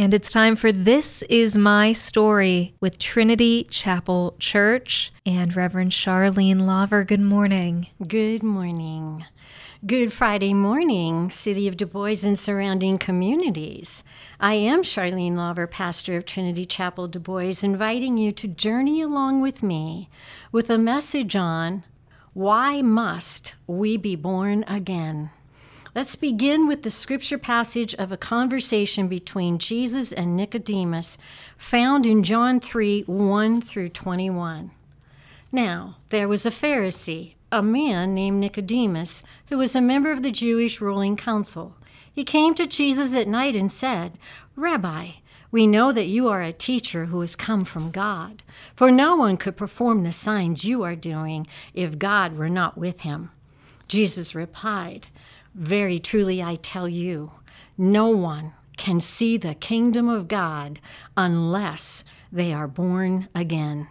And it's time for This Is My Story with Trinity Chapel Church and Reverend Charlene Lauver. Good morning. Good morning. Good Friday morning, City of Du Bois and surrounding communities. I am Charlene Lauver, pastor of Trinity Chapel Du Bois, inviting you to journey along with me with a message on why must we be born again? Let's begin with the scripture passage of a conversation between Jesus and Nicodemus found in John 3 1 through 21. Now, there was a Pharisee, a man named Nicodemus, who was a member of the Jewish ruling council. He came to Jesus at night and said, Rabbi, we know that you are a teacher who has come from God, for no one could perform the signs you are doing if God were not with him. Jesus replied, very truly, I tell you, no one can see the kingdom of God unless they are born again.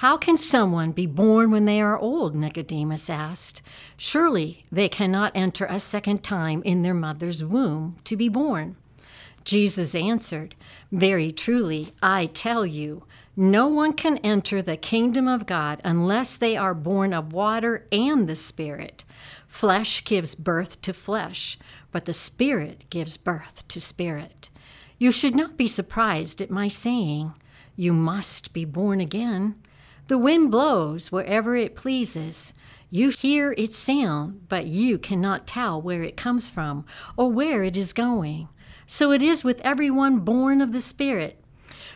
How can someone be born when they are old? Nicodemus asked. Surely they cannot enter a second time in their mother's womb to be born. Jesus answered, Very truly, I tell you, no one can enter the kingdom of God unless they are born of water and the Spirit. Flesh gives birth to flesh, but the Spirit gives birth to spirit. You should not be surprised at my saying, You must be born again. The wind blows wherever it pleases. You hear its sound, but you cannot tell where it comes from or where it is going. So it is with everyone born of the Spirit.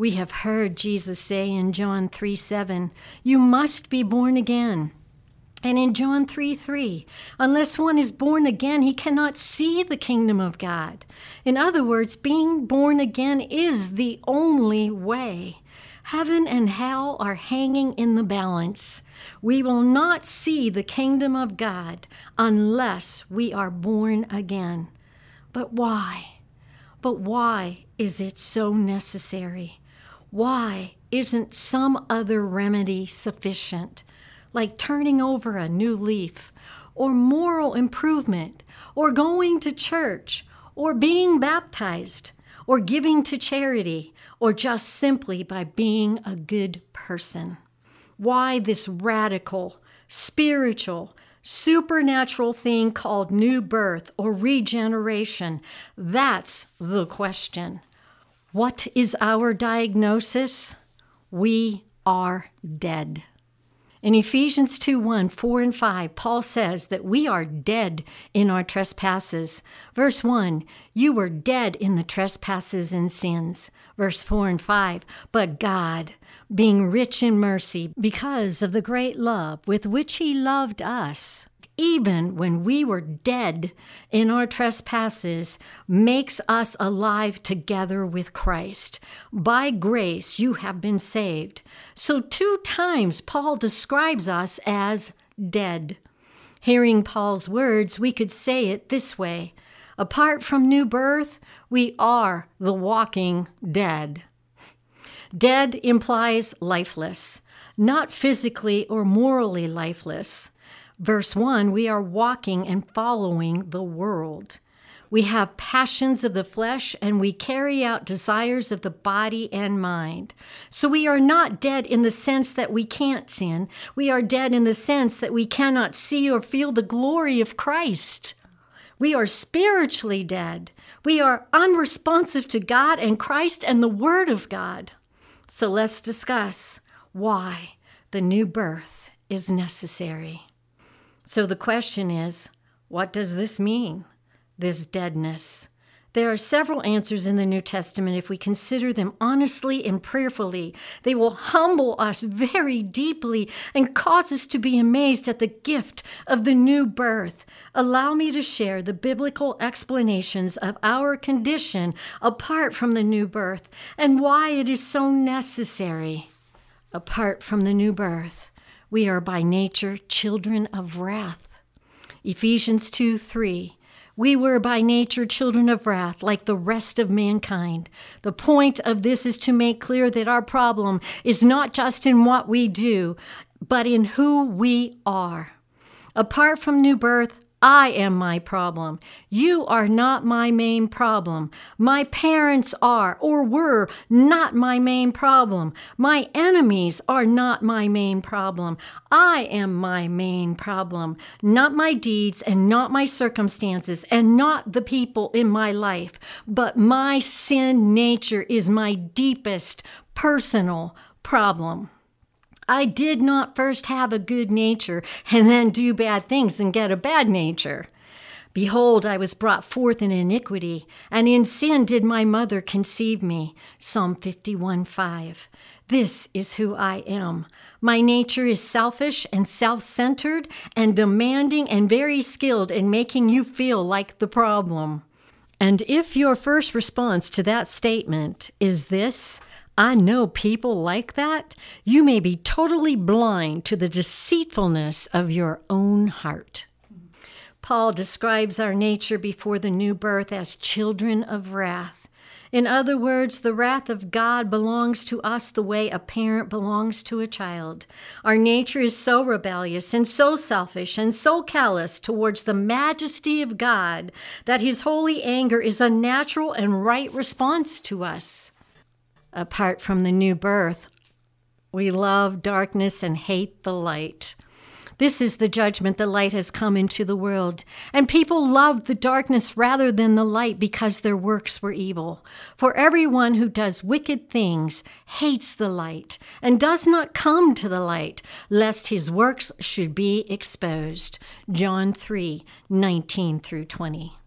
We have heard Jesus say in John 3 7, You must be born again. And in John 3 3, unless one is born again, he cannot see the kingdom of God. In other words, being born again is the only way. Heaven and hell are hanging in the balance. We will not see the kingdom of God unless we are born again. But why? But why is it so necessary? Why isn't some other remedy sufficient? like turning over a new leaf, or moral improvement, or going to church, or being baptized, or giving to charity, or just simply by being a good person. Why this radical, spiritual, supernatural thing called new birth or regeneration? That's the question. What is our diagnosis? We are dead. In Ephesians 2 1, 4 and 5, Paul says that we are dead in our trespasses. Verse 1, you were dead in the trespasses and sins. Verse 4 and 5, but God, being rich in mercy, because of the great love with which He loved us, even when we were dead in our trespasses, makes us alive together with Christ. By grace you have been saved. So, two times Paul describes us as dead. Hearing Paul's words, we could say it this way Apart from new birth, we are the walking dead. Dead implies lifeless, not physically or morally lifeless. Verse 1 we are walking and following the world. We have passions of the flesh and we carry out desires of the body and mind. So we are not dead in the sense that we can't sin. We are dead in the sense that we cannot see or feel the glory of Christ. We are spiritually dead. We are unresponsive to God and Christ and the Word of God. So let's discuss why the new birth is necessary. So the question is what does this mean, this deadness? There are several answers in the New Testament if we consider them honestly and prayerfully. They will humble us very deeply and cause us to be amazed at the gift of the new birth. Allow me to share the biblical explanations of our condition apart from the new birth and why it is so necessary. Apart from the new birth, we are by nature children of wrath. Ephesians 2 3. We were by nature children of wrath, like the rest of mankind. The point of this is to make clear that our problem is not just in what we do, but in who we are. Apart from new birth, I am my problem. You are not my main problem. My parents are or were not my main problem. My enemies are not my main problem. I am my main problem, not my deeds and not my circumstances and not the people in my life, but my sin nature is my deepest personal problem. I did not first have a good nature and then do bad things and get a bad nature. Behold, I was brought forth in iniquity, and in sin did my mother conceive me. Psalm 51 5. This is who I am. My nature is selfish and self centered and demanding and very skilled in making you feel like the problem. And if your first response to that statement is this, I know people like that. You may be totally blind to the deceitfulness of your own heart. Paul describes our nature before the new birth as children of wrath. In other words, the wrath of God belongs to us the way a parent belongs to a child. Our nature is so rebellious and so selfish and so callous towards the majesty of God that his holy anger is a natural and right response to us apart from the new birth. We love darkness and hate the light. This is the judgment the light has come into the world. And people loved the darkness rather than the light because their works were evil. For everyone who does wicked things hates the light and does not come to the light, lest his works should be exposed. John 3 19 through 20.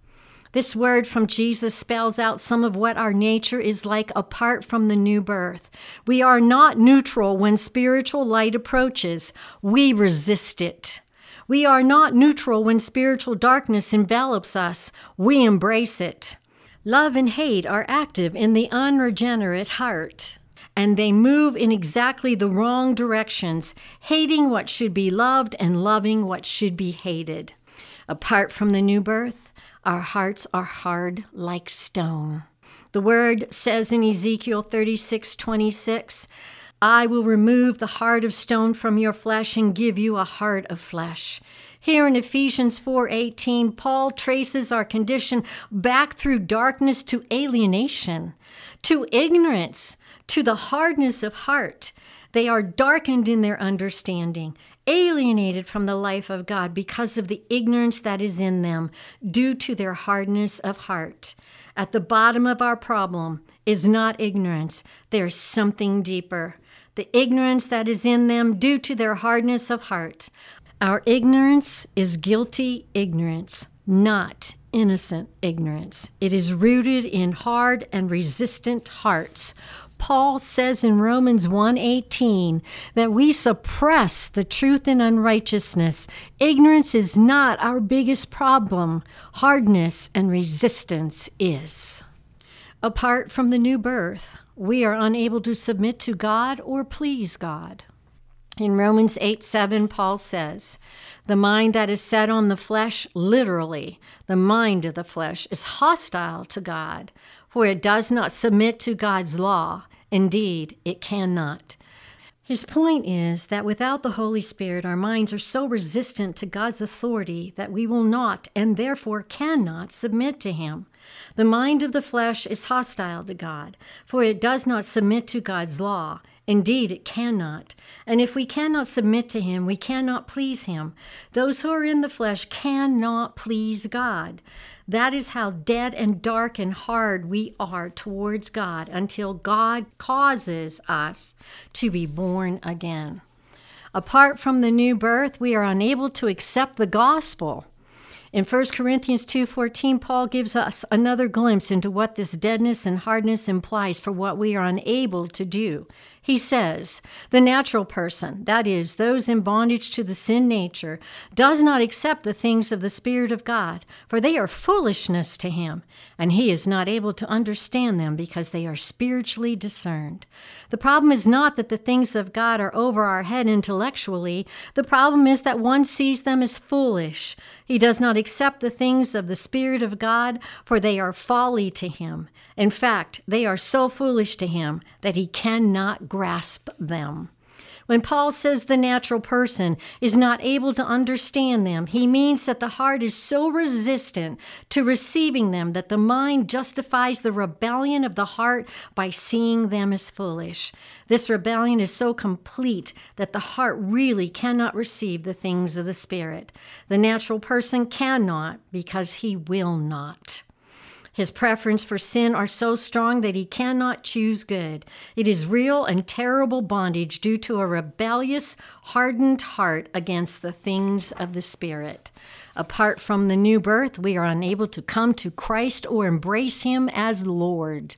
This word from Jesus spells out some of what our nature is like apart from the new birth. We are not neutral when spiritual light approaches, we resist it. We are not neutral when spiritual darkness envelops us, we embrace it. Love and hate are active in the unregenerate heart and they move in exactly the wrong directions, hating what should be loved and loving what should be hated. Apart from the new birth, our hearts are hard like stone. The word says in Ezekiel 36 26, I will remove the heart of stone from your flesh and give you a heart of flesh. Here in Ephesians 4:18, Paul traces our condition back through darkness to alienation, to ignorance, to the hardness of heart. They are darkened in their understanding, alienated from the life of God because of the ignorance that is in them due to their hardness of heart. At the bottom of our problem is not ignorance, there's something deeper. The ignorance that is in them due to their hardness of heart. Our ignorance is guilty ignorance, not innocent ignorance. It is rooted in hard and resistant hearts Paul says in Romans 1:18 that we suppress the truth in unrighteousness. Ignorance is not our biggest problem. Hardness and resistance is. Apart from the new birth, we are unable to submit to God or please God. In Romans 8 7, Paul says, The mind that is set on the flesh, literally, the mind of the flesh, is hostile to God, for it does not submit to God's law. Indeed, it cannot. His point is that without the Holy Spirit, our minds are so resistant to God's authority that we will not and therefore cannot submit to Him. The mind of the flesh is hostile to God, for it does not submit to God's law. Indeed, it cannot. And if we cannot submit to Him, we cannot please Him. Those who are in the flesh cannot please God. That is how dead and dark and hard we are towards God until God causes us to be born again. Apart from the new birth, we are unable to accept the gospel. In 1 Corinthians 2:14, Paul gives us another glimpse into what this deadness and hardness implies for what we are unable to do. He says, The natural person, that is, those in bondage to the sin nature, does not accept the things of the Spirit of God, for they are foolishness to him, and he is not able to understand them because they are spiritually discerned. The problem is not that the things of God are over our head intellectually, the problem is that one sees them as foolish. He does not accept the things of the Spirit of God, for they are folly to him. In fact, they are so foolish to him that he cannot grasp them. When Paul says the natural person is not able to understand them, he means that the heart is so resistant to receiving them that the mind justifies the rebellion of the heart by seeing them as foolish. This rebellion is so complete that the heart really cannot receive the things of the Spirit. The natural person cannot because he will not. His preference for sin are so strong that he cannot choose good. It is real and terrible bondage due to a rebellious, hardened heart against the things of the Spirit. Apart from the new birth, we are unable to come to Christ or embrace him as Lord.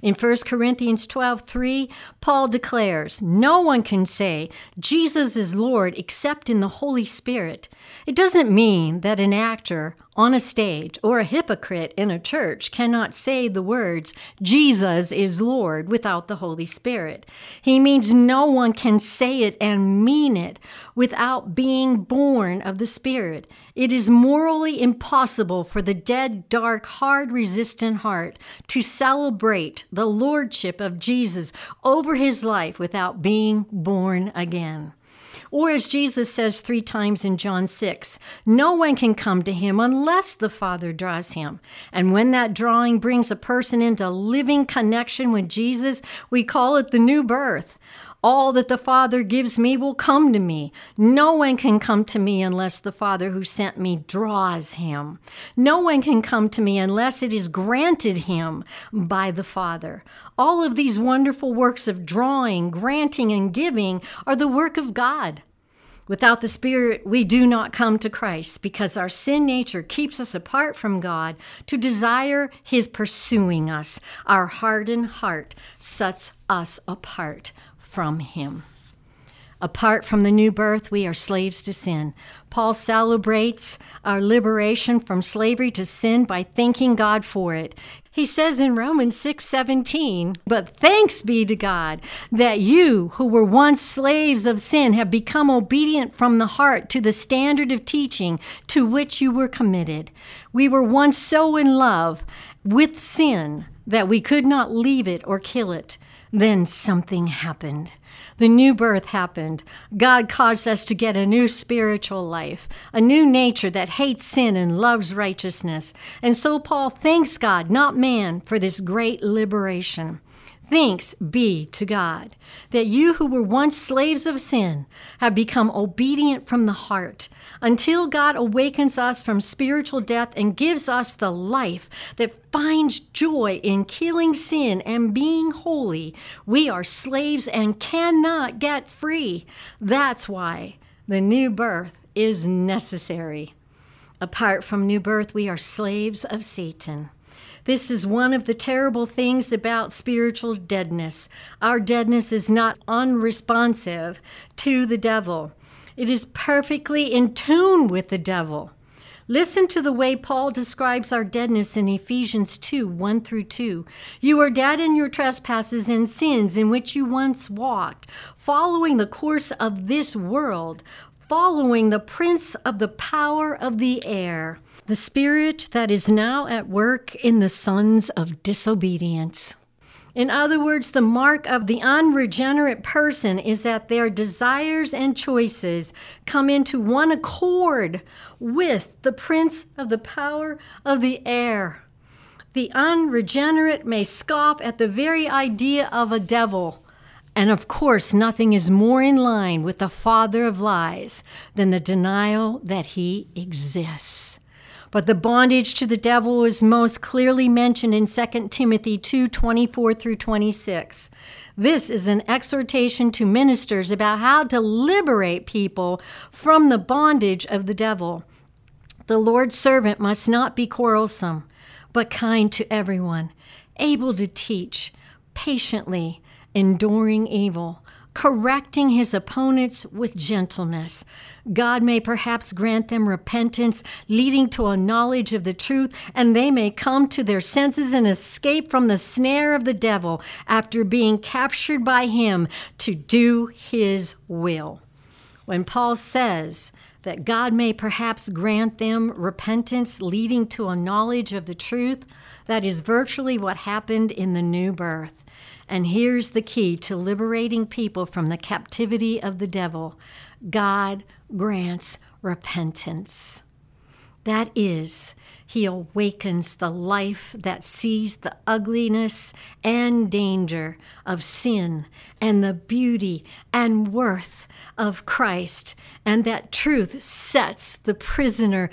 In 1 Corinthians 12 3, Paul declares, No one can say Jesus is Lord except in the Holy Spirit. It doesn't mean that an actor on a stage or a hypocrite in a church cannot say the words, Jesus is Lord, without the Holy Spirit. He means no one can say it and mean it without being born of the Spirit. It is morally impossible for the dead, dark, hard, resistant heart to celebrate the Lordship of Jesus over his life without being born again. Or as Jesus says three times in John 6, no one can come to him unless the Father draws him. And when that drawing brings a person into living connection with Jesus, we call it the new birth. All that the Father gives me will come to me. No one can come to me unless the Father who sent me draws him. No one can come to me unless it is granted him by the Father. All of these wonderful works of drawing, granting, and giving are the work of God. Without the Spirit, we do not come to Christ because our sin nature keeps us apart from God to desire His pursuing us. Our hardened heart sets us apart from Him. Apart from the new birth, we are slaves to sin. Paul celebrates our liberation from slavery to sin by thanking God for it. He says in Romans 6:17, "But thanks be to God that you who were once slaves of sin have become obedient from the heart to the standard of teaching to which you were committed. We were once so in love with sin that we could not leave it or kill it." Then something happened. The new birth happened. God caused us to get a new spiritual life, a new nature that hates sin and loves righteousness. And so Paul thanks God, not man, for this great liberation. Thanks be to God that you who were once slaves of sin have become obedient from the heart until God awakens us from spiritual death and gives us the life that finds joy in killing sin and being holy. We are slaves and cannot get free. That's why the new birth is necessary. Apart from new birth, we are slaves of Satan. This is one of the terrible things about spiritual deadness. Our deadness is not unresponsive to the devil, it is perfectly in tune with the devil. Listen to the way Paul describes our deadness in Ephesians 2 1 through 2. You are dead in your trespasses and sins in which you once walked, following the course of this world, following the prince of the power of the air the spirit that is now at work in the sons of disobedience. In other words, the mark of the unregenerate person is that their desires and choices come into one accord with the prince of the power of the air. The unregenerate may scoff at the very idea of a devil. And of course, nothing is more in line with the father of lies than the denial that he exists. But the bondage to the devil is most clearly mentioned in 2 Timothy 2 24 through 26. This is an exhortation to ministers about how to liberate people from the bondage of the devil. The Lord's servant must not be quarrelsome but kind to everyone, able to teach, patiently enduring evil, correcting his opponents with gentleness. God may perhaps grant them repentance, leading to a knowledge of the truth, and they may come to their senses and escape from the snare of the devil after being captured by him to do his will. When Paul says, that God may perhaps grant them repentance leading to a knowledge of the truth. That is virtually what happened in the new birth. And here's the key to liberating people from the captivity of the devil God grants repentance. That is, he awakens the life that sees the ugliness and danger of sin and the beauty and worth of Christ, and that truth sets the prisoner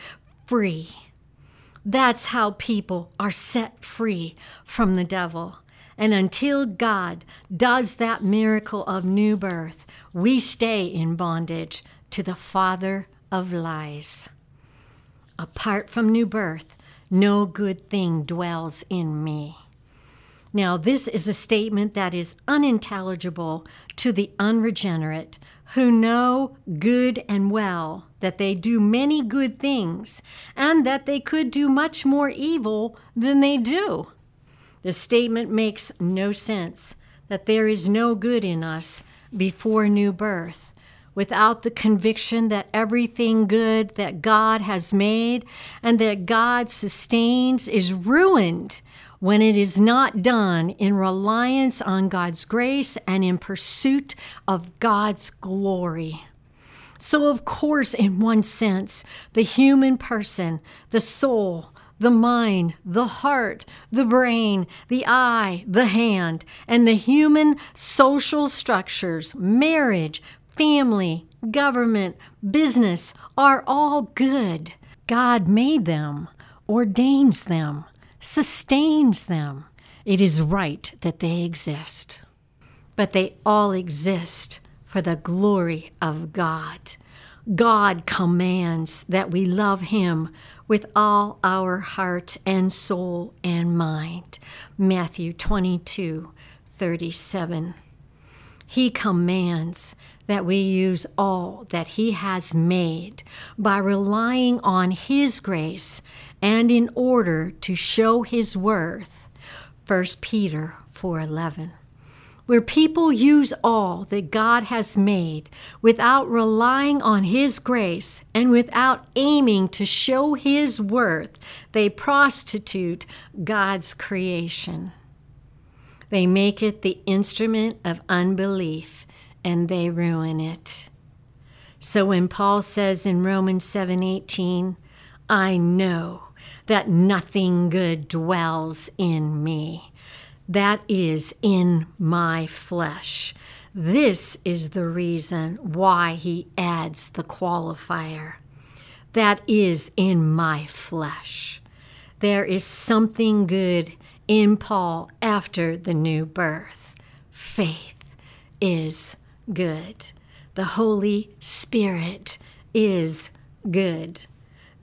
free. That's how people are set free from the devil. And until God does that miracle of new birth, we stay in bondage to the father of lies. Apart from new birth, no good thing dwells in me. Now, this is a statement that is unintelligible to the unregenerate who know good and well that they do many good things and that they could do much more evil than they do. The statement makes no sense that there is no good in us before new birth without the conviction that everything good that God has made and that God sustains is ruined when it is not done in reliance on God's grace and in pursuit of God's glory. So, of course, in one sense, the human person, the soul, the mind, the heart, the brain, the eye, the hand, and the human social structures, marriage, family, government, business are all good. God made them, ordains them, sustains them. It is right that they exist. But they all exist for the glory of God. God commands that we love Him with all our heart and soul and mind. Matthew 22 37. He commands that we use all that He has made by relying on His grace and in order to show His worth. 1 Peter 4:11 where people use all that God has made without relying on His grace and without aiming to show His worth, they prostitute God's creation. They make it the instrument of unbelief and they ruin it. So when Paul says in Romans 7:18, I know that nothing good dwells in me, that is in my flesh. This is the reason why he adds the qualifier. That is in my flesh. There is something good in Paul after the new birth. Faith is good. The Holy Spirit is good.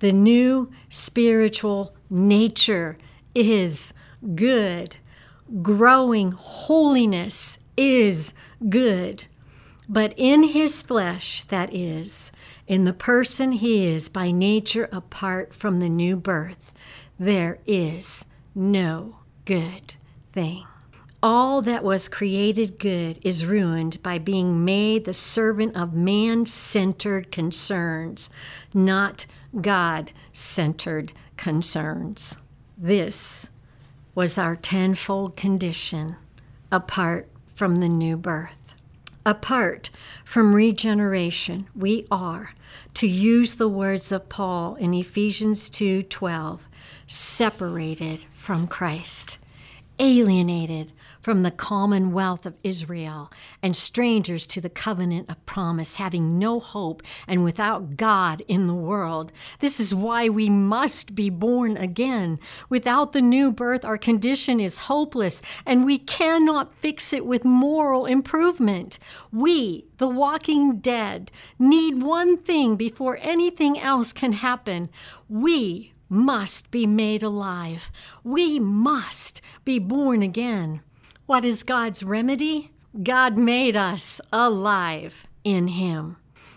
The new spiritual nature is good. Growing holiness is good. But in his flesh, that is, in the person he is by nature apart from the new birth, there is no good thing. All that was created good is ruined by being made the servant of man centered concerns, not God centered concerns. This was our tenfold condition apart from the new birth. Apart from regeneration, we are, to use the words of Paul in Ephesians 2:12, separated from Christ, alienated from the commonwealth of Israel, and strangers to the covenant of promise, having no hope and without God in the world. This is why we must be born again. Without the new birth, our condition is hopeless, and we cannot fix it with moral improvement. We, the walking dead, need one thing before anything else can happen. We must be made alive. We must be born again. What is God's remedy? God made us alive in Him.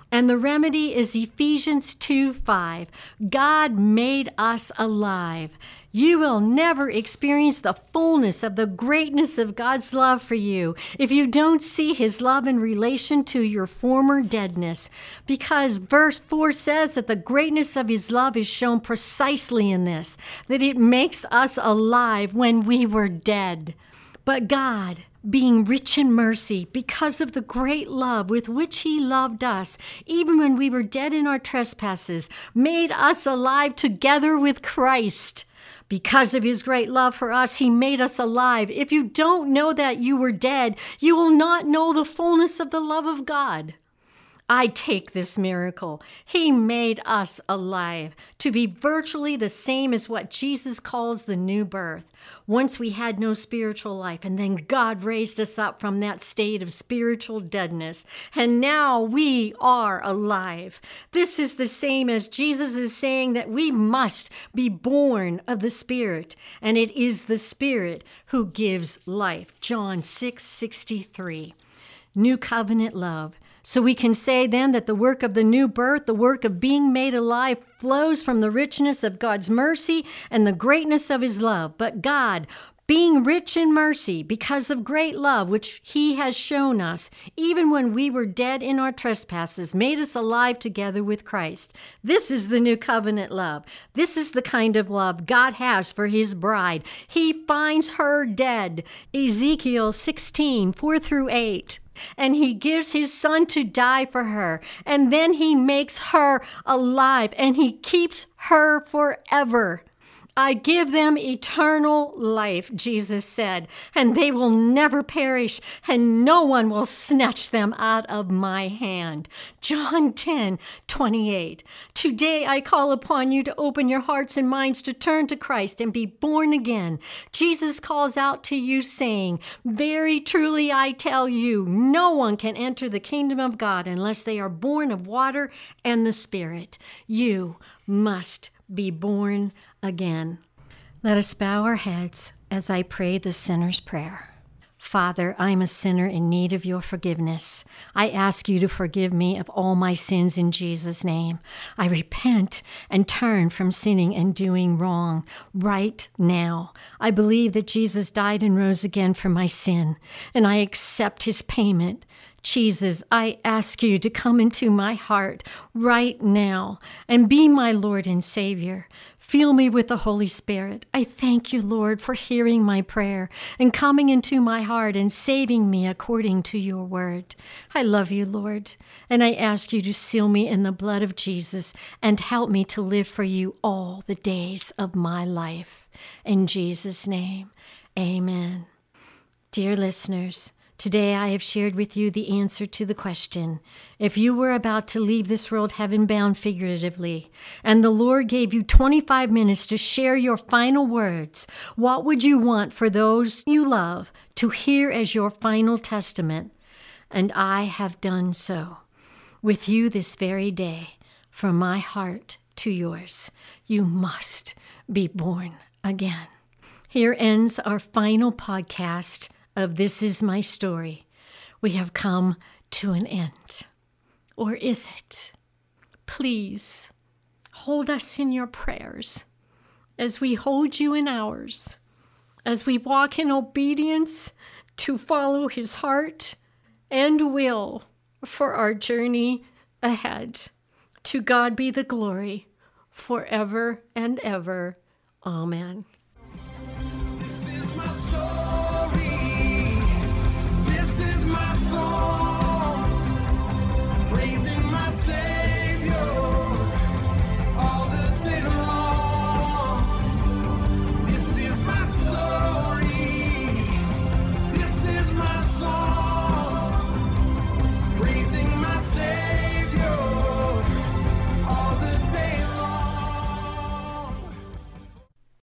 And the remedy is Ephesians 2 5. God made us alive. You will never experience the fullness of the greatness of God's love for you if you don't see His love in relation to your former deadness. Because verse 4 says that the greatness of His love is shown precisely in this that it makes us alive when we were dead. But God, being rich in mercy, because of the great love with which He loved us, even when we were dead in our trespasses, made us alive together with Christ. Because of his great love for us, he made us alive. If you don't know that you were dead, you will not know the fullness of the love of God. I take this miracle. He made us alive to be virtually the same as what Jesus calls the new birth. Once we had no spiritual life, and then God raised us up from that state of spiritual deadness, and now we are alive. This is the same as Jesus is saying that we must be born of the Spirit, and it is the Spirit who gives life. John 6 63. New covenant love. So we can say then that the work of the new birth, the work of being made alive, flows from the richness of God's mercy and the greatness of his love. But God, being rich in mercy because of great love which he has shown us, even when we were dead in our trespasses, made us alive together with Christ. This is the new covenant love. This is the kind of love God has for his bride. He finds her dead. Ezekiel 16, 4 through 8 and he gives his son to die for her. And then he makes her alive and he keeps her forever. I give them eternal life, Jesus said, and they will never perish, and no one will snatch them out of my hand. John 10 28. Today I call upon you to open your hearts and minds to turn to Christ and be born again. Jesus calls out to you, saying, Very truly I tell you, no one can enter the kingdom of God unless they are born of water and the Spirit. You must be born again. Let us bow our heads as I pray the sinner's prayer. Father, I am a sinner in need of your forgiveness. I ask you to forgive me of all my sins in Jesus' name. I repent and turn from sinning and doing wrong right now. I believe that Jesus died and rose again for my sin, and I accept his payment. Jesus, I ask you to come into my heart right now and be my Lord and Savior. Fill me with the Holy Spirit. I thank you, Lord, for hearing my prayer and coming into my heart and saving me according to your word. I love you, Lord, and I ask you to seal me in the blood of Jesus and help me to live for you all the days of my life. In Jesus' name, amen. Dear listeners, Today I have shared with you the answer to the question if you were about to leave this world heaven bound figuratively, and the Lord gave you 25 minutes to share your final words, what would you want for those you love to hear as your final testament? And I have done so with you this very day, from my heart to yours. You must be born again. Here ends our final podcast of This Is My Story, we have come to an end. Or is it? Please hold us in your prayers as we hold you in ours, as we walk in obedience to follow His heart and will for our journey ahead. To God be the glory forever and ever. Amen.